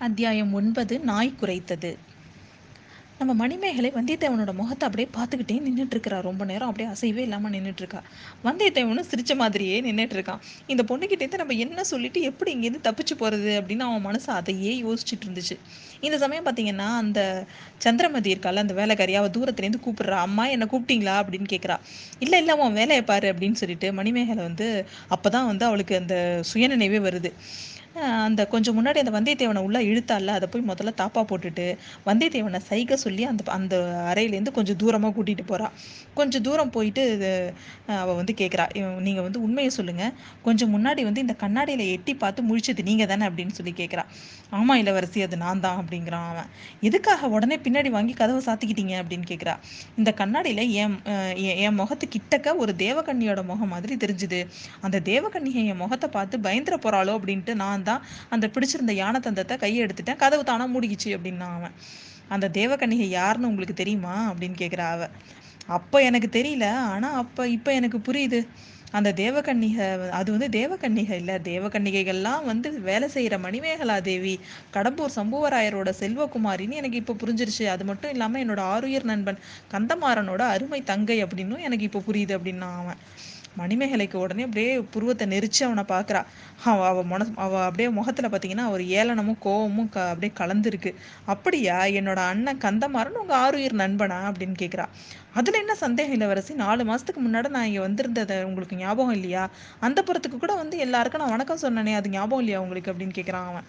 அத்தியாயம் ஒன்பது நாய் குறைத்தது நம்ம மணிமேகலை வந்தியத்தேவனோட முகத்தை அப்படியே பார்த்துக்கிட்டே நின்றுட்டு ரொம்ப நேரம் அப்படியே அசைவே இல்லாமல் நின்றுட்டு இருக்கா வந்தியத்தேவனும் சிரிச்ச மாதிரியே நின்றுட்டு இருக்கான் இந்த பொண்ணுக்கிட்டேருந்து நம்ம என்ன சொல்லிட்டு எப்படி இங்கேருந்து தப்பிச்சு போகிறது அப்படின்னு அவன் மனசு அதையே யோசிச்சுட்டு இருந்துச்சு. இந்த சமயம் பார்த்தீங்கன்னா அந்த சந்திரமதி இருக்கால அந்த வேலைக்காரி அவள் தூரத்துலேருந்து கூப்பிடுறா. அம்மா என்னை கூப்பிட்டீங்களா? அப்படின்னு கேட்குறா. இல்லை இல்லை அவன் வேலையை பாரு அப்படின்னு சொல்லிட்டு மணிமேகலை வந்து அப்போ தான் வந்து அவளுக்கு அந்த சுயநினைவே வருது. அந்த கொஞ்சம் முன்னாடி அந்த வந்தியத்தேவனை உள்ளே இழுத்தால அதை போய் முதல்ல தாப்பா போட்டுட்டு வந்தியத்தேவனை சைகை சொல்லி அந்த அந்த அறையிலேருந்து கொஞ்சம் தூரமாக கூட்டிகிட்டு போகிறா கொஞ்சம் தூரம் போயிட்டு அவள் வந்து கேட்குறா நீங்கள் வந்து உண்மையை சொல்லுங்கள் கொஞ்சம் முன்னாடி வந்து இந்த கண்ணாடியில் எட்டி பார்த்து முழிச்சது நீங்கள் தானே அப்படின்னு சொல்லி கேட்குறா ஆமாம் இளவரசி அது நான் தான் அப்படிங்கிறான் அவன். எதுக்காக உடனே பின்னாடி வாங்கி கதவை சாத்திக்கிட்டீங்க அப்படின்னு கேட்குறா இந்த கண்ணாடியில் என் என் முகத்து கிட்டக்க ஒரு தேவகன்னியோட முகம் மாதிரி தெரிஞ்சுது. அந்த தேவகண்ணியை என் முகத்தை பார்த்து பயந்துட போகிறாளோ அப்படின்ட்டு நான் தான் அந்த பிடிச்சிருந்த யானை தந்தத்தை கையை எடுத்துட்டேன். கதவு தானா மூடிக்கிச்சு அப்படின்னா அவன். அந்த தேவகன்னிகை யாருன்னு உங்களுக்கு தெரியுமா? அப்படின்னு கேட்குறா அவ. அப்போ எனக்கு தெரியல. ஆனால் அப்போ இப்போ எனக்கு புரியுது. அந்த தேவகன்னிகை அது வந்து தேவகன்னிகை இல்லை. தேவகன்னிகைகள்லாம் வந்து வேலை செய்கிற மணிமேகலா தேவி கடம்பூர் சம்புவராயரோட செல்வகுமாரின்னு எனக்கு இப்போ புரிஞ்சிருச்சு. அது மட்டும் இல்லாமல் என்னோட ஆருயிர் நண்பன் கந்தமாறனோட அருமை தங்கை அப்படின்னும் எனக்கு இப்போ புரியுது அப்படின்னா அவன். மணிமேகலைக்கு உடனே அப்படியே புருவத்தை நெரிச்சு அவனை பார்க்குறா. அவ அவ மன அவ அப்படியே முகத்துல பார்த்தீங்கன்னா ஒரு ஏளனமும் கோவமும் க அப்படியே கலந்துருக்கு. அப்படியா? என்னோட அண்ணன் கந்தமாறன் உங்கள் ஆறுயிர் நண்பனா? அப்படின்னு கேட்குறா அதில் என்ன சந்தேகம் இளவரசி? நாலு மாதத்துக்கு முன்னாடி நான் இங்கே வந்திருந்ததை உங்களுக்கு ஞாபகம் இல்லையா? அந்த புறத்துக்கு கூட வந்து எல்லாருக்கும் நான் வணக்கம் சொன்னனே அது ஞாபகம் இல்லையா உங்களுக்கு? அப்படின்னு கேட்குறான் அவன்.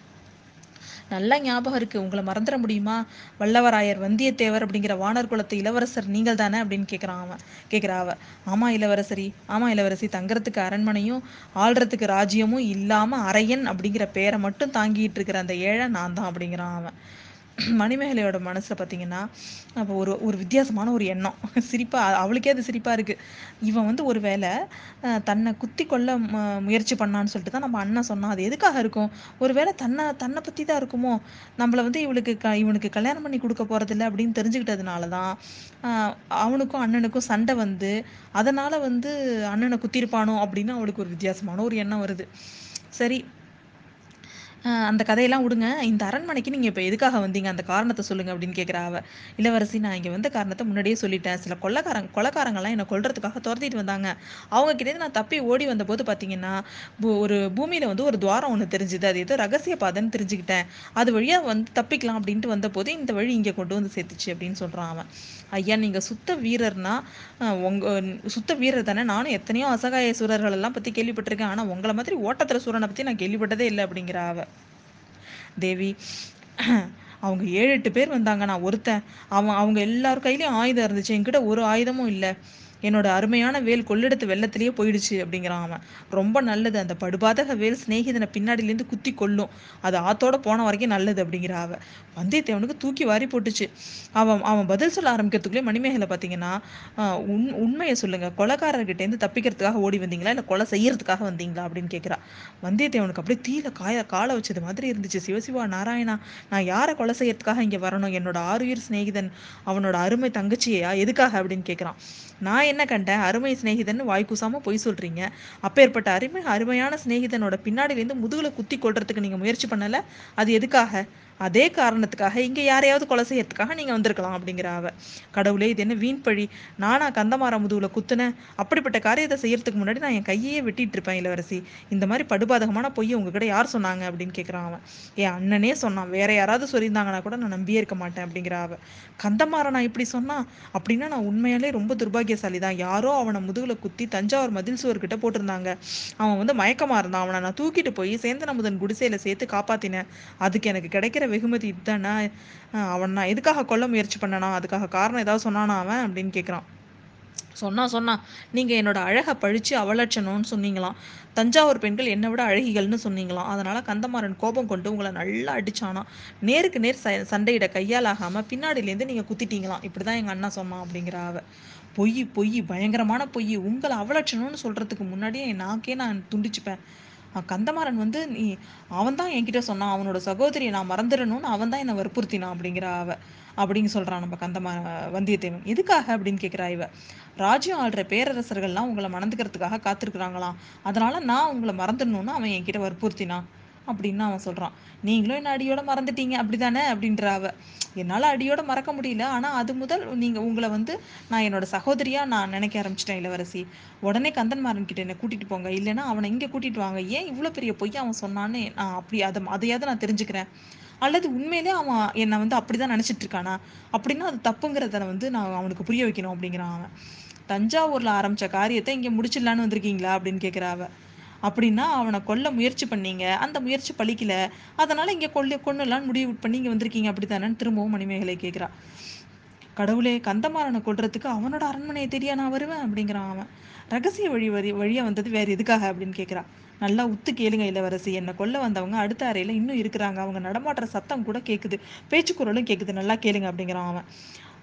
நல்லா ஞாபகம் இருக்கு. உங்களை மறந்துட முடியுமா? வல்லவராயர் வந்தியத்தேவர் அப்படிங்கிற வானர் குலத்து இளவரசர் நீங்கள் தானே அப்படின்னு கேட்குறான் அவன். கேட்குறா அவ. ஆமா இளவரசரி ஆமா இளவரசி. தங்குறதுக்கு அரண்மனையும் ஆள்றதுக்கு ராஜ்யமும் இல்லாம அரையன் அப்படிங்கிற பேரை மட்டும் தாங்கிட்டு இருக்கிற அந்த ஏழை நான் தான் அப்படிங்கிறான் அவன். மணிமேகலையோட மனசில் பார்த்தீங்கன்னா அப்போ ஒரு ஒரு வித்தியாசமான ஒரு எண்ணம். சிரிப்பாக அவளுக்கே அது சிரிப்பாக இருக்குது இவன் வந்து ஒரு வேளை தன்னை குத்தி கொள்ள முயற்சி பண்ணான்னு சொல்லிட்டு தான் நம்ம அண்ணன் சொன்னான். அது எதுக்காக இருக்கும்? ஒரு வேளை தன்னை தன்னை பற்றி தான் இருக்குமோ? நம்மளை வந்து இவளுக்கு க இவனுக்கு கல்யாணம் பண்ணி கொடுக்க போகிறதில்ல அப்படின்னு தெரிஞ்சுக்கிட்டதுனால தான் அவனுக்கும் அண்ணனுக்கும் சண்டை வந்து அதனால் வந்து அண்ணனை குத்திருப்பானோ அப்படின்னு அவளுக்கு ஒரு வித்தியாசமான ஒரு எண்ணம் வருது. சரி அந்த கதையெல்லாம் விடுங்க. இந்த அரண்மனைக்கு நீங்கள் இப்போ எதுக்காக வந்தீங்க? அந்த காரணத்தை சொல்லுங்கள் அப்படின்னு கேட்குறா அவ. இளவரசி நான் இங்கே வந்த காரணத்தை முன்னாடியே சொல்லிட்டேன். சில கொள்ளக்காரங்க கொள்ளக்காரங்கள்லாம் என்னை கொள்றதுக்காக துரத்திட்டு வந்தாங்க. அவங்க கிட்டே நான் தப்பி ஓடி வந்தபோது பார்த்தீங்கன்னா ஒரு பூமியில் வந்து ஒரு துவாரம் ஒன்று தெரிஞ்சுது. அது ஏதோ ரகசிய பாதைன்னு தெரிஞ்சுக்கிட்டேன். அது வழியாக வந்து தப்பிக்கலாம் அப்படின்ட்டு வந்தபோது இந்த வழி இங்கே கொண்டு வந்து சேர்த்துச்சு அப்படின்னு சொல்கிறான் அவன். ஐயா நீங்கள் சுத்த வீரர்னா உங்கள் சுத்த வீரர் தானே. நானும் எத்தனையோ அசகாய சூரர்கள் எல்லாம் பற்றி கேள்விப்பட்டிருக்கேன். ஆனால் உங்களை மாதிரி ஓட்டத்தில் சூரனை பற்றி நான் கேள்விப்பட்டதே இல்லை அப்படிங்கிற அவ. தேவி அவங்க ஏழு எட்டு பேர் வந்தாங்க. நான் ஒருத்தன். அவன் அவங்க எல்லார் கையிலயும் ஆயுதம் இருந்துச்சு. என்கிட்ட ஒரு ஆயுதமும் இல்லை. என்னோட அருமையான வேல் கொள்ளெடுத்து வெள்ளத்திலேயே போயிடுச்சு அப்படிங்கிறான் அவன். ரொம்ப நல்லது. அந்த படுபாதக வேல் சிநேகிதனை பின்னாடிலேருந்து குத்தி கொள்ளும் அது ஆத்தோட போன வரைக்கும் நல்லது அப்படிங்கிற அவ. வந்தியத்தேவனுக்கு தூக்கி வாரி போட்டுச்சு. அவன் அவன் பதில் சொல்ல ஆரம்பிக்கிறதுக்குள்ளே மணிமேகலை பார்த்தீங்கன்னா உண் உண்மையை சொல்லுங்க. கொலைக்காரர்கிட்டேருந்து தப்பிக்கிறதுக்காக ஓடி வந்தீங்களா? இல்லை கொலை செய்யறதுக்காக வந்தீங்களா? அப்படின்னு கேட்குறா வந்தியத்தேவனுக்கு அப்படியே தீல காய காலை வச்சது மாதிரி இருந்துச்சு. சிவசிவா நாராயணா நான் யாரை கொலை செய்யறதுக்காக இங்கே வரணும்? என்னோட ஆறுயிர் சிநேகிதன் அவனோட அருமை தங்கச்சியா எதுக்காக? அப்படின்னு கேட்குறான் நான் என்ன கண்டேன் அருமை சிநேகிதன் வாய் பொய் சொல்றீங்க. அப்பேற்பட்ட அருமை அருமையான சிநேகிதனோட பின்னாடியிலேருந்து முதுகுல குத்தி கொள்றதுக்கு நீங்க முயற்சி பண்ணல? அது எதுக்காக? அதே காரணத்துக்காக இங்கே யாரையாவது கொலை செய்யறதுக்காக நீங்கள் வந்திருக்கலாம் அப்படிங்கிற அவ கடவுளே இது என்ன வீண் பழி? நானா கந்தமாரா முதுகுல குத்துனேன். அப்படிப்பட்ட காரியத்தை செய்யறதுக்கு முன்னாடி நான் என் கையே வெட்டிட்டு இருப்பேன் இளவரசி. இந்த மாதிரி படுபாதகமான பொய்யை உங்ககிட்ட யார் சொன்னாங்க அப்படின்னு கேட்குறான் அவன். என் அண்ணனே சொன்னான் வேற யாராவது சொல்லியிருந்தாங்கன்னா கூட நான் நம்பியே இருக்க மாட்டேன் அப்படிங்கிற அவ கந்தமாரா நான் இப்படி சொன்னா? அப்படின்னா நான் உண்மையாலே ரொம்ப துர்பாகியசாலி தான் யாரோ அவனை முதுகுல குத்தி தஞ்சாவூர் மதில் சுவர்கிட்ட போட்டிருந்தாங்க. அவன் வந்து மயக்கமா இருந்தான். அவனை நான் தூக்கிட்டு போய் சேந்தன முதன் குடிசையில சேர்த்து காப்பாத்தினேன். அதுக்கு எனக்கு கிடைக்கிற வெகுமதி இதுதானே அவன் நான் எதுக்காக கொல்ல முயற்சி பண்ணனா? அதுக்காக காரணம் ஏதாவது சொன்னானா அவன் அப்படின்னு கேட்குறான் சொன்னா சொன்னா நீங்க என்னோட அழகை பழிச்சு அவலட்சணம்னு சொன்னீங்களாம். தஞ்சாவூர் பெண்கள் என்னை விட அழகிகள்னு சொன்னீங்களாம். அதனால கந்தமாறன் கோபம் கொண்டு உங்களை நல்லா அடிச்சானா நேருக்கு நேர் சண்டையிட கையால் ஆகாம பின்னாடியிலேருந்து நீங்க குத்திட்டீங்களாம். இப்படிதான் எங்க அண்ணா சொன்னான் அப்படிங்கிற அவ. பொய் பொய் பயங்கரமான பொய். உங்களை அவலட்சணம்னு சொல்றதுக்கு முன்னாடியே என் நாக்கே நான் துண்டிச்சுப்பேன். கந்தமாறன் வந்து நீ அவன் தான் என்கிட்ட சொன்னான் அவனோட சகோதரியை நான் மறந்துடணும்னு அவன் தான் என்னை வற்புறுத்தினான் அப்படிங்கிற அவ அப்படின்னு சொல்றான் நம்ம கந்தமா வந்தியத்தேவன். எதுக்காக? அப்படின்னு கேட்குறா இவ. ராஜ்யம் ஆள்ற பேரரசர்கள்லாம் உங்களை மணந்துக்கிறதுக்காக காத்திருக்கிறாங்களாம். அதனால நான் உங்களை மறந்துடணும்னு அவன் என்கிட்ட வற்புறுத்தினான். அப்படின்னு அவன் சொல்கிறான் நீங்களும் என்ன அடியோட மறந்துட்டீங்க? அப்படிதானே அப்படின்ற அவ. என்னால் அடியோட மறக்க முடியல. ஆனால் அது முதல் நீங்கள் உங்களை வந்து நான் என்னோட சகோதரியாக நான் நினைக்க ஆரம்பிச்சிட்டேன் இளவரசி. உடனே கந்தன்மாரன் கிட்ட என்னை கூட்டிகிட்டு போங்க. இல்லைன்னா அவனை இங்கே கூட்டிகிட்டு வாங்க. ஏன் இவ்வளோ பெரிய பொய்ய அவன் சொன்னான்னு நான் அப்படி அதை அதையாவது நான் தெரிஞ்சுக்கிறேன். அல்லது உண்மையிலே அவன் என்னை வந்து அப்படிதான் நினைச்சிட்டு இருக்கானா? அப்படின்னா அது தப்புங்கிறத வந்து நான் அவனுக்கு புரிய வைக்கணும் அப்படிங்கிறான் அவன். தஞ்சாவூர்ல ஆரம்பிச்ச காரியத்தை இங்க முடிச்சிடலான்னு வந்திருக்கீங்களா? அப்படின்னு கேட்கிறா அவ. அப்படின்னா அவனை கொல்ல முயற்சி பண்ணீங்க. அந்த முயற்சி பழிக்கல. அதனால இங்க கொல்ல கொன்னலான்னு முடிவு பண்ணி இங்க வந்திருக்கீங்க. அப்படித்தானேன்னு திரும்பவும் மணிமேகலை கேட்கிறா. கடவுளே கந்தமாறனை கொள்றதுக்கு அவனோட அரண்மனையை தெரியா நான் வருவேன்? அப்படிங்கிறான் அவன். ரகசிய வழி வரி வழியா வந்தது வேற எதுக்காக? அப்படின்னு கேட்குறான் நல்லா உத்து கேளுங்க இளவரசி. என்னை கொல்ல வந்தவங்க அடுத்த அறையில இன்னும் இருக்கிறாங்க. அவங்க நடமாட்டுற சத்தம் கூட கேட்குது பேச்சு குரலும் கேட்குது நல்லா கேளுங்க அப்படிங்கிறான் அவன்.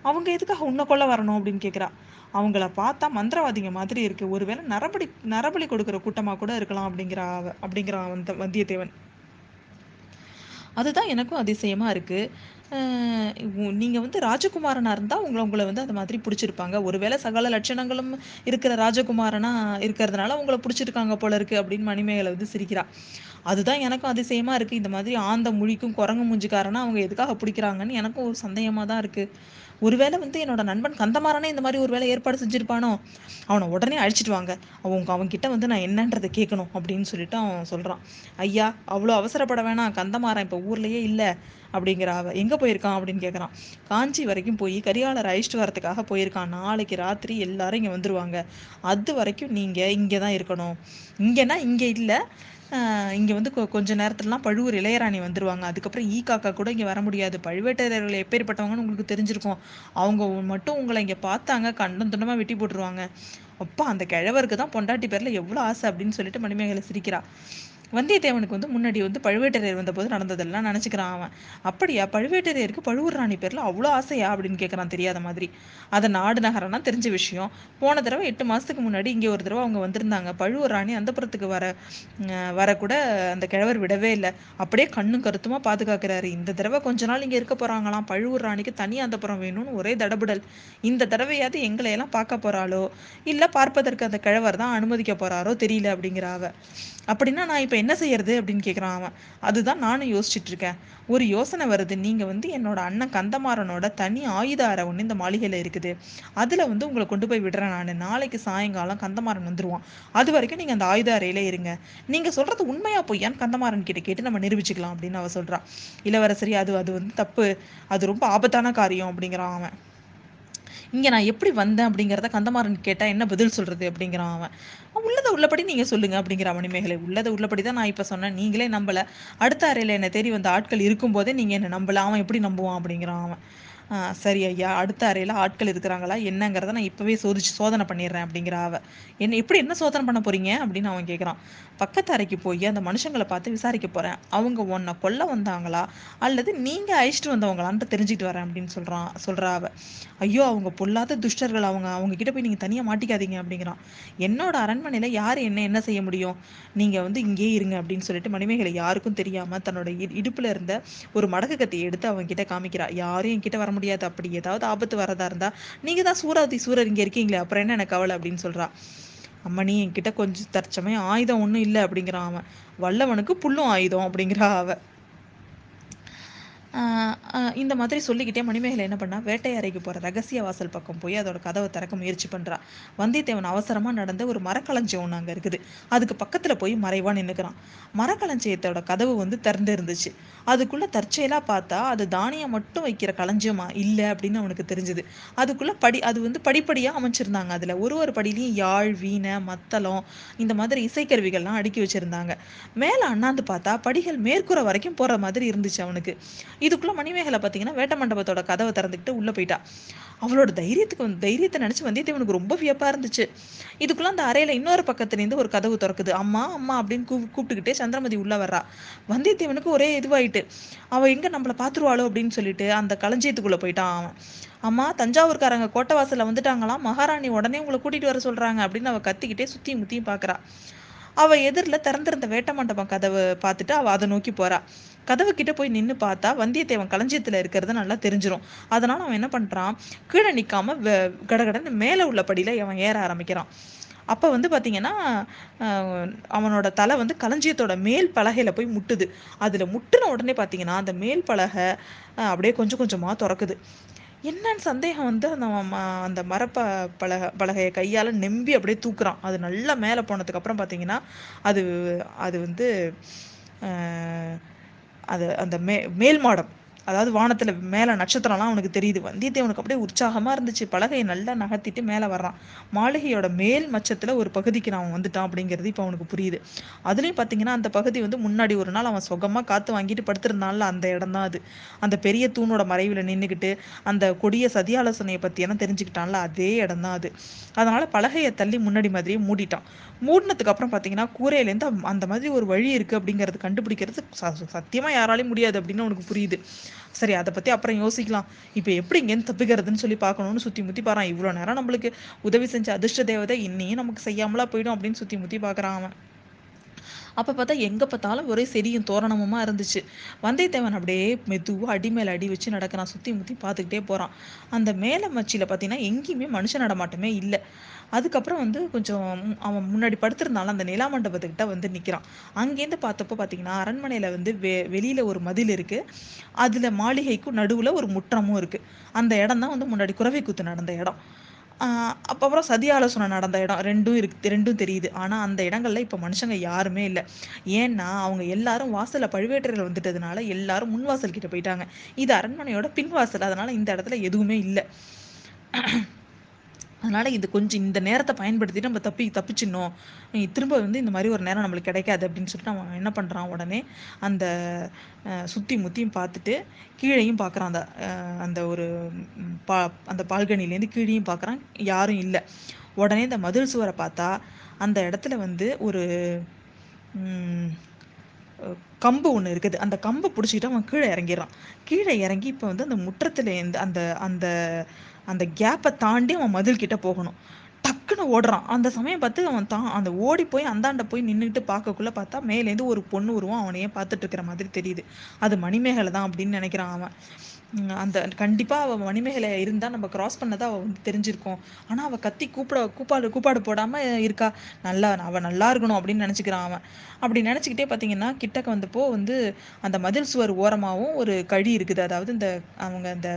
அவங்க எதுக்காக உன்னை கொள்ள வரணும் அப்படின்னு கேட்குறா அவங்கள பார்த்தா மந்திரவாதிங்க மாதிரி இருக்கு. ஒருவேளை நரபடி நரபலி கொடுக்குற கூட்டமா கூட இருக்கலாம் அப்படிங்கிற அப்படிங்கிறான் வந்த வந்தியத்தேவன். அதுதான் எனக்கும் அதிசயமா இருக்கு. நீங்கள் வந்து ராஜகுமாரனா இருந்தால் உங்களை உங்களை வந்து அது மாதிரி பிடிச்சிருப்பாங்க. ஒருவேளை சகல லட்சணங்களும் இருக்கிற ராஜகுமாரனா இருக்கிறதுனால உங்களை பிடிச்சிருக்காங்க போல இருக்கு அப்படின்னு மணிமேகலை வந்து சிரிக்கிறா. அதுதான் எனக்கும் அதிசயமாக இருக்கு. இந்த மாதிரி ஆந்த முழிக்கும் குரங்கு மூஞ்சிக்காரனா அவங்க எதுக்காக பிடிக்கிறாங்கன்னு எனக்கும் ஒரு சந்தேகமாக தான் இருக்கு. ஒருவேளை வந்து என்னோட நண்பன் கந்தமாறனே இந்த மாதிரி ஒரு வேலை ஏற்பாடு செஞ்சிருப்பானோ? அவனை உடனே அழிச்சிட்டு வாங்க. அவங்க அவன்கிட்ட வந்து நான் என்னன்றதை கேட்கணும் அப்படின்னு சொல்லிட்டு அவன் சொல்கிறான் ஐயா அவ்வளோ அவசரப்பட வேணாம். கந்தமாறன் இப்போ ஊர்லேயே இல்லை. அப்படிங்கிற அவ எங்கே போயிருக்கான் அப்படின்னு கேட்குறான் காஞ்சி வரைக்கும் போய் கரிகாலர் அழைச்சிட்டு வரதுக்காக போயிருக்கான். நாளைக்கு ராத்திரி எல்லாரும் இங்கே வந்துருவாங்க. அது வரைக்கும் நீங்கள் இங்கே தான் இருக்கணும். இங்கேனா இங்கே இல்லை. இங்கே வந்து கொ- கொஞ்ச நேரத்துலலாம் பழுவூர் இளையராணி வந்துருவாங்க. அதுக்கப்புறம் ஈ காக்கா கூட இங்கே வர முடியாது. பழுவேட்டரையர்கள் எப்பேற்பட்டவங்கன்னு உங்களுக்கு தெரிஞ்சிருக்கும். அவங்க மட்டும் உங்களை இங்கே பார்த்தாங்க கண்டம் துண்டமாக வெட்டி போட்டுருவாங்க. அப்பா அந்த கிழவருக்கு தான் பொண்டாட்டி பேரில் எவ்வளோ ஆசை அப்படின்னு சொல்லிட்டு மணிமேகலை சிரிக்கிறா. வந்தியத்தேவனுக்கு வந்து முன்னாடி வந்து பழுவேட்டரையர் வந்தபோது நடந்ததெல்லாம் நினச்சிக்கிறான் அவன். அப்படியா? பழுவேட்டரையருக்கு பழுவூர் ராணி பேரில் அவ்வளோ ஆசையா? அப்படின்னு கேட்கறான் தெரியாத மாதிரி. அதை நாடு நகரம்னா தெரிஞ்ச விஷயம். போன தடவை எட்டு மாதத்துக்கு முன்னாடி இங்கே ஒரு தடவை அவங்க வந்திருந்தாங்க. பழுவூர் ராணி அந்தப்புறத்துக்கு வர வரக்கூட வர அந்த கிழவர் விடவே இல்லை. அப்படியே கண்ணும் கருத்துமாக பாதுகாக்கிறாரு. இந்த தடவை கொஞ்ச நாள் இங்கே இருக்க போகிறாங்களாம் பழுவூர் ராணிக்கு தனி அந்தப்புறம் வேணும்னு ஒரே தடபுடல். இந்த தடவையாவது எங்களையெல்லாம் பார்க்க போகிறாளோ இல்லை பார்ப்பதற்கு அந்த கிழவர் தான் அனுமதிக்க போறாரோ தெரியல அப்படிங்கிறாவ அப்படின்னா நான் இப்போ என்ன செய்யறது அப்படின்னு கேட்குறான் அவன். அதுதான் நானும் யோசிச்சுட்டு இருக்கேன் ஒரு யோசனை வருது. நீங்க வந்து என்னோட அண்ணன் கந்தமாறனோட தனி ஆயுத அறை ஒன்று இந்த மாளிகையில இருக்குது. அதுல வந்து உங்களை கொண்டு போய் விடுறேன் நான். நாளைக்கு சாயங்காலம் கந்தமாறன் வந்துருவான். அது வரைக்கும் நீங்க அந்த ஆயுத அறையில இருங்க. நீங்க சொல்றது உண்மையா பொய்யான்னு கந்தமாறன் கிட்ட கேட்டு நம்ம நிரூபிச்சுக்கலாம் அப்படின்னு அவ சொல்றான் இளவரசரி அது அது வந்து தப்பு. அது ரொம்ப ஆபத்தான காரியம் அப்படிங்கிறான் அவன். இங்க நான் எப்படி வந்தேன் அப்படிங்கிறத கந்தமாறன் கேட்டா என்ன பதில் சொல்றது அப்படிங்கிறான் அவன். உள்ளதை உள்ளபடி நீங்க சொல்லுங்க அப்படிங்கிற மணிமேகலை. உள்ளதை உள்ளபடி தான் நான் இப்ப சொன்னேன். நீங்களே நம்பல. அடுத்த அறையில என்ன தேடி வந்த ஆட்கள் இருக்கும்போதே நீங்க என்ன நம்பல. அவன் எப்படி நம்புவான் அப்படிங்கிறான் அவன். சரி ஐயா அடுத்த அறையில் ஆட்கள் இருக்கிறாங்களா? என்னங்கிறத நான் இப்போவே சோதிச்சு சோதனை பண்ணிடுறேன் அப்படிங்கிற அவ. என்ன எப்படி என்ன சோதனை பண்ண போறீங்க? அப்படின்னு அவன் கேட்குறான் பக்கத்து அறைக்கு போய் அந்த மனுஷங்களை பார்த்து விசாரிக்க போகிறேன் அவங்க உன்னை கொல்ல வந்தாங்களா? அல்லது நீங்கள் அழைச்சிட்டு வந்தவங்களான்ட்டு தெரிஞ்சுக்கிட்டு வரேன் அப்படின்னு சொல்கிறான் சொல்கிறா அவ. ஐயோ அவங்க பொல்லாத துஷ்டர்கள் அவங்க அவங்க கிட்ட போய் நீங்கள் தனியாக மாட்டிக்காதீங்க அப்படிங்கிறான். என்னோட அரண்மனையில் யார் என்ன என்ன செய்ய முடியும்? நீங்கள் வந்து இங்கேயே இருங்க அப்படின்னு சொல்லிட்டு மணிமேகலை யாருக்கும் தெரியாமல் தன்னோட இ- இருந்த ஒரு மடக்கு கத்தியை எடுத்து அவங்க கிட்ட காமிக்கிறா. யாரும் என்கிட்ட வர முடியாது. அப்படி ஏதாவது ஆபத்து வரதா இருந்தா நீங்க தான் சூராவதி சூரர் இங்க இருக்கீங்களே அப்புறம் என்ன எனக்கு கவலை? அப்படின்னு சொல்றா. அம்மணி என்கிட்ட கொஞ்சம் தற்சமயம் ஆயுதம் ஒண்ணும் இல்லை அப்படிங்கிறான் அவன். வல்லவனுக்கு புல்லும் ஆயுதம் அப்படிங்கிறா அவ. இந்த மாதிரி சொல்லிக்கிட்டே மணிமேகலை என்ன பண்ணா வேட்டையறைக்கு போகிற ரகசிய வாசல் பக்கம் போய் அதோட கதவை திறக்க முயற்சி பண்ணுறா வந்தியத்தேவன் அவசரமாக நடந்த ஒரு மரக்களஞ்சியம் ஒன்று அங்கே இருக்குது. அதுக்கு பக்கத்தில் போய் மறைவாக நின்னுக்கிறான். மரக்களஞ்சியத்தோட கதவு வந்து திறந்து இருந்துச்சு அதுக்குள்ளே தற்செயலாக பார்த்தா அது தானியம் மட்டும் வைக்கிற களஞ்சியமா இல்லை அப்படின்னு அவனுக்கு தெரிஞ்சது. அதுக்குள்ளே படி அது வந்து படிப்படியாக அமைச்சிருந்தாங்க. அதில் ஒரு ஒரு படியிலயும் யாழ் வீணை மத்தளம் இந்த மாதிரி இசைக்கருவிகள்லாம் அடுக்கி வச்சுருந்தாங்க. மேலே அண்ணாந்து பார்த்தா படிகள் மேற்கூற வரைக்கும் போகிற மாதிரி இருந்துச்சு அவனுக்கு. இதுக்குள்ளே மணிமேகலை பார்த்தீங்கன்னா வேட்ட மண்டபத்தோட கதவை திறந்துக்கிட்டு உள்ளே போயிட்டா. அவளோட தைரியத்துக்கு வந்து தைரியத்தை நினச்சி வந்தியத்தேவனுக்கு ரொம்ப வியப்பாக இருந்துச்சு. இதுக்குள்ளே அந்த அறையில் இன்னொரு பக்கத்துலேருந்து ஒரு கதவு திறக்குது. அம்மா அம்மா அப்படின்னு கூ கூப்பிட்டுக்கிட்டே சந்திரமதி உள்ளே வர்றா. வந்தியத்தேவனுக்கு ஒரே இதுவாயிட்டு அவள் எங்கே நம்மளை பார்த்துருவாளோ அப்படின்னு சொல்லிட்டு அந்த களஞ்சியத்துக்குள்ளே போயிட்டான் அவன். அம்மா தஞ்சாவூர்காரங்க கோட்டை வாசலில் வந்துட்டாங்களாம் மகாராணி உடனே உங்களை கூட்டிகிட்டு வர சொல்கிறாங்க அப்படின்னு அவள் கத்திக்கிட்டே சுற்றியும் முத்தியும் பார்க்குறா அவள் எதிரில் திறந்திருந்த வேட்ட மண்டபம் கதவை பார்த்துட்டு அவள் அதை நோக்கி போகிறா கதவு கிட்ட போய் நின்று பார்த்தா வந்தியத்தேவன் களஞ்சியத்துல இருக்கிறது நல்லா தெரிஞ்சிடும் அதனால அவன் என்ன பண்றான்? கீழே நிக்காம கடகடன்னு மேல உள்ள படியில அவன் ஏற ஆரம்பிக்கிறான். அப்போ வந்து பார்த்தீங்கன்னா அவனோட தலை வந்து களஞ்சியத்தோட மேல் பலகையில் போய் முட்டுது. அதில் முட்டுன உடனே பார்த்தீங்கன்னா அந்த மேல் பலகை அப்படியே கொஞ்சம் கொஞ்சமாக திறக்குது. என்னன்னு சந்தேகம் வந்து அந்த அந்த மரப்ப பலக பலகையை கையால் நெம்பி அப்படியே தூக்குறான். அது நல்லா மேலே போனதுக்கப்புறம் பார்த்தீங்கன்னா அது அது வந்து அது அந்த மே மேல் மாடம். அதாவது வானத்தில் மேலே நட்சத்திரம்லாம் அவனுக்கு தெரியுது. வந்தியத்தேவனுக்கு அப்படியே உற்சாகமாக இருந்துச்சு. பலகையை நல்லா நகர்த்திட்டு மேலே வர்றான். மாளிகையோட மேல் மச்சத்தில் ஒரு பகுதிக்கு நான் வந்துட்டான் அப்படிங்கிறது இப்போ அவனுக்கு புரியுது. அதுலேயும் பார்த்தீங்கன்னா அந்த பகுதி வந்து முன்னாடி ஒரு நாள் அவன் சுகமாக காற்று வாங்கிட்டு படுத்திருந்தான்ல அந்த இடம் தான் அது. அந்த பெரிய தூணோட மறைவில் நின்றுக்கிட்டு அந்த கொடிய சதியாலோசனையை பற்றியெல்லாம் தெரிஞ்சுக்கிட்டான்ல அதே இடம் தான் அது. அதனால் பலகையை தள்ளி முன்னாடி மாதிரியே மூடிட்டான். மூடினதுக்கு அப்புறம் பார்த்தீங்கன்னா கூரையிலேருந்து அந்த மாதிரி ஒரு வழி இருக்குது அப்படிங்கிறது கண்டுபிடிக்கிறது சத்தியமாக யாராலையும் முடியாது அப்படின்னு அவனுக்கு புரியுது. சரி அதை பற்றி அப்புறம் யோசிக்கலாம். இப்போ எப்படி இங்கேருந்து தப்பிக்கிறதுன்னு சொல்லி பார்க்கணும்னு சுற்றி முற்றி பாறான் இவ்வளோ நேரம் நம்மளுக்கு உதவி செஞ்ச அதிர்ஷ்ட தேவதை இன்னையும் நமக்கு செய்யாமலா போயிடும் அப்படின்னு சுற்றி முற்றி பார்க்குறான் அவன். அப்போ பார்த்தா எங்கே பார்த்தாலும் ஒரே செடியும் தோரணமுமா இருந்துச்சு. வந்தியத்தேவன் அப்படியே மெதுவாக அடி மேலே அடி வச்சு நடக்கிறான். சுற்றி முற்றி பார்த்துக்கிட்டே போகிறான் அந்த மேலே மச்சியில் பார்த்தீங்கன்னா எங்கேயுமே மனுஷ நடமாட்டமே இல்லை. அதுக்கப்புறம் வந்து கொஞ்சம் அவன் முன்னாடி படுத்திருந்தாலும் அந்த நிலா மண்டபத்துக்கிட்ட வந்து நிற்கிறான் அங்கேருந்து பார்த்தப்போ பார்த்தீங்கன்னா அரண்மனையில் வந்து வெ வெளியில் ஒரு மதில் இருக்குது அதில் மாளிகைக்கும் நடுவில் ஒரு முற்றமும் இருக்குது அந்த இடம் தான் வந்து முன்னாடி குறவை கூத்து நடந்த இடம். அப்போ அப்புறம் சதி ஆலோசனை நடந்த இடம். ரெண்டும் இருக்கு ரெண்டும் தெரியுது. ஆனால் அந்த இடங்கள்ல இப்போ மனுஷங்க யாருமே இல்லை. ஏன்னா அவங்க எல்லாரும் வாசலில் பழுவேட்டரையில் வந்துட்டதுனால எல்லாரும் முன்வாசல் கிட்ட போயிட்டாங்க. இது அரண்மனையோட பின்வாசல். அதனால இந்த இடத்துல எதுவுமே இல்லை. அதனால் இது கொஞ்சம் இந்த நேரத்தை பயன்படுத்தி நம்ம தப்பி தப்பிச்சிடணும். திரும்ப வந்து இந்த மாதிரி ஒரு நேரம் நம்மளுக்கு கிடைக்காது அப்படின்னு சொல்லிட்டு அவன் என்ன பண்ணுறான் உடனே அந்த சுற்றி முத்தியும் பார்த்துட்டு கீழேயும் பார்க்குறான் அந்த அந்த ஒரு பா அந்த பால்கனிலேருந்து கீழேயும் பார்க்குறான். யாரும் இல்லை. உடனே இந்த மதில் சுவரை பார்த்தா அந்த இடத்துல வந்து ஒரு கம்பு ஒன்று இருக்குது. அந்த கம்பை பிடிச்சிக்கிட்டு அவன் கீழே இறங்கிடுறான். கீழே இறங்கி இப்போ வந்து அந்த முற்றத்துலேருந்து அந்த அந்த அந்த கேப்பை தாண்டி அவன் மதில் கிட்ட போகணும். டக்குன்னு ஓடுறான். அந்த சமயம் பார்த்து அவன் தான் அந்த ஓடி போய் அந்தாண்ட போய் நின்றுட்டு பார்க்கக்குள்ள பார்த்தா மேலேருந்து ஒரு பொண்ணு உருவம் அவனையே பார்த்துட்டு இருக்கிற மாதிரி தெரியுது. அது மணிமேகலை தான் அப்படின்னு நினைக்கிறான் அவன். அந்த கண்டிப்பாக அவள் மணிமேகலை இருந்தால் நம்ம கிராஸ் பண்ணதை அவள் வந்து தெரிஞ்சிருக்கோம். ஆனால் அவள் கத்தி கூப்பிட கூப்பாடு கூப்பாடு போடாமல் இருக்கா. நல்லா அவள் நல்லா இருக்கணும் அப்படின்னு நினச்சிக்கிறான் அவன். அப்படி நினச்சிக்கிட்டே பார்த்தீங்கன்னா கிட்டக்க வந்தப்போ வந்து அந்த மதில் சுவர் ஓரமாகவும் ஒரு கழி இருக்குது. அதாவது இந்த அவங்க அந்த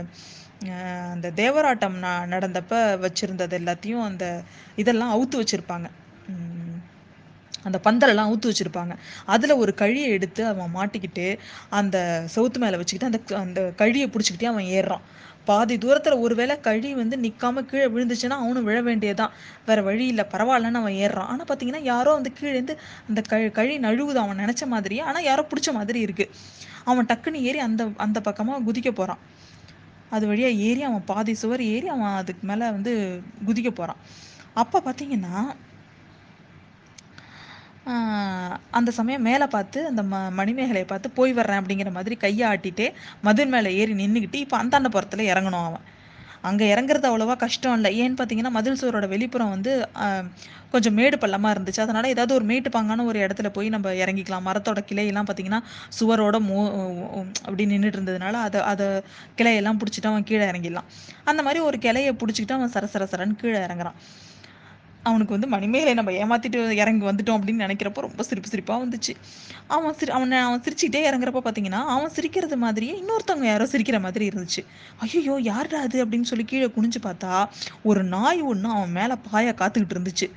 அந்த தேவராட்டம் ந நடந்தப்ப வச்சுருந்தது எல்லாத்தையும் அந்த இதெல்லாம் அவுத்து வச்சுருப்பாங்க. அந்த பந்தலெல்லாம் ஊற்று வச்சுருப்பாங்க. அதில் ஒரு கழியை எடுத்து அவன் மாட்டிக்கிட்டு அந்த சவுத்து மேலே வச்சுக்கிட்டு அந்த அந்த கழியை பிடிச்சிக்கிட்டே அவன் ஏறுறான். பாதி தூரத்தில் ஒருவேளை கழி வந்து நிற்காம கீழே விழுந்துச்சுன்னா அவனும் விழ வேண்டியதான் வேற வழி இல்லை பரவாயில்லன்னு அவன் ஏறுறான். ஆனால் பார்த்தீங்கன்னா யாரோ வந்து கீழேருந்து அந்த கழி கழி நழுவுது அவன் நினச்ச மாதிரியே. ஆனால் யாரோ பிடிச்ச மாதிரி இருக்கு. அவன் டக்குன்னு ஏறி அந்த அந்த பக்கமாக குதிக்க போகிறான் அது வழியாக ஏறி அவன் பாதி சுவர் ஏறி அவன் அதுக்கு மேலே வந்து குதிக்க போகிறான் அப்போ பார்த்தீங்கன்னா அந்த சமயம் மேலே பார்த்து அந்த ம மணிமேகலையை பார்த்து போய் வர்றேன் அப்படிங்கிற மாதிரி கையை ஆட்டிட்டு மதில் மேலே ஏறி நின்றுக்கிட்டு இப்போ அந்தாண்ட புறத்தில் இறங்கணும் அவன். அங்கே இறங்குறது அவ்வளோவா கஷ்டம் இல்லை. ஏன்னு பார்த்தீங்கன்னா மதில் சுவரோட வெளிப்புறம் வந்து கொஞ்சம் மேடு பள்ளமாக இருந்துச்சு. அதனால் ஏதாவது ஒரு மேட்டு பாங்கான ஒரு இடத்துல போய் நம்ம இறங்கிக்கலாம். மரத்தோட கிளையெல்லாம் பார்த்தீங்கன்னா சுவரோட மோ அப்படி நின்றுட்டு இருந்ததுனால அதை அதை கிளையெல்லாம் பிடிச்சிட்டு அவன் கீழே இறங்கிடலாம். அந்த மாதிரி ஒரு கிளையை பிடிச்சிக்கிட்டு அவன் சர சர சரன்னு கீழே இறங்குறான். அவனுக்கு வந்து மணிமேகலை நம்ம ஏமாத்திட்டு இறங்கி வந்துட்டோம் அப்படின்னு நினைக்கிறப்போ ரொம்ப சிரிப்பு சிரிப்பாக வந்துச்சு. அவன் சிரி அவனை அவன் சிரிச்சுக்கிட்டே இறங்குறப்ப பார்த்தீங்கன்னா அவன் சிரிக்கிறது மாதிரியே இன்னொருத்தவங்க யாரோ சிரிக்கிற மாதிரி இருந்துச்சு. ஐயோ யார்டா அது அப்படின்னு சொல்லி கீழே குனிஞ்சு பார்த்தா ஒரு நாய் ஒன்று அவன் மேலே பாய காத்துக்கிட்டு இருந்துச்சு.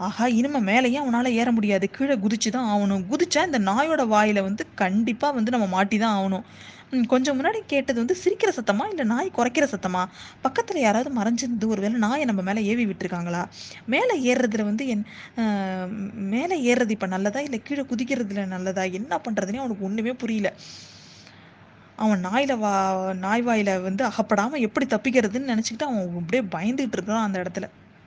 ஆஹா இனிமே மேலேயும் அவனால் ஏற முடியாது. கீழே குதிச்சு தான் ஆகணும். குதிச்சா இந்த நாயோட வாயில வந்து கண்டிப்பாக வந்து நம்ம மாட்டி தான் ஆகணும் கொஞ்சம் முன்னாடி கேட்டது வந்து சிரிக்கிற சத்தமா இல்லை நாய் குறைக்கிற சத்தமா? பக்கத்தில் யாராவது மறைஞ்சிருந்து ஒருவேளை நாயை நம்ம மேலே ஏவி விட்டுருக்காங்களா? மேலே ஏறுறதுல வந்து என் மேலே ஏறுறது இப்போ நல்லதா இல்லை கீழே குதிக்கிறதுல நல்லதா? என்ன பண்ணுறதுனே அவனுக்கு ஒன்றுமே புரியல. அவன் நாயில வா நாய் வாயில வந்து அகப்படாமல் எப்படி தப்பிக்கிறதுன்னு நினச்சிக்கிட்டு அவன் அப்படியே பயந்துகிட்டு இருக்கான் அந்த இடத்துல.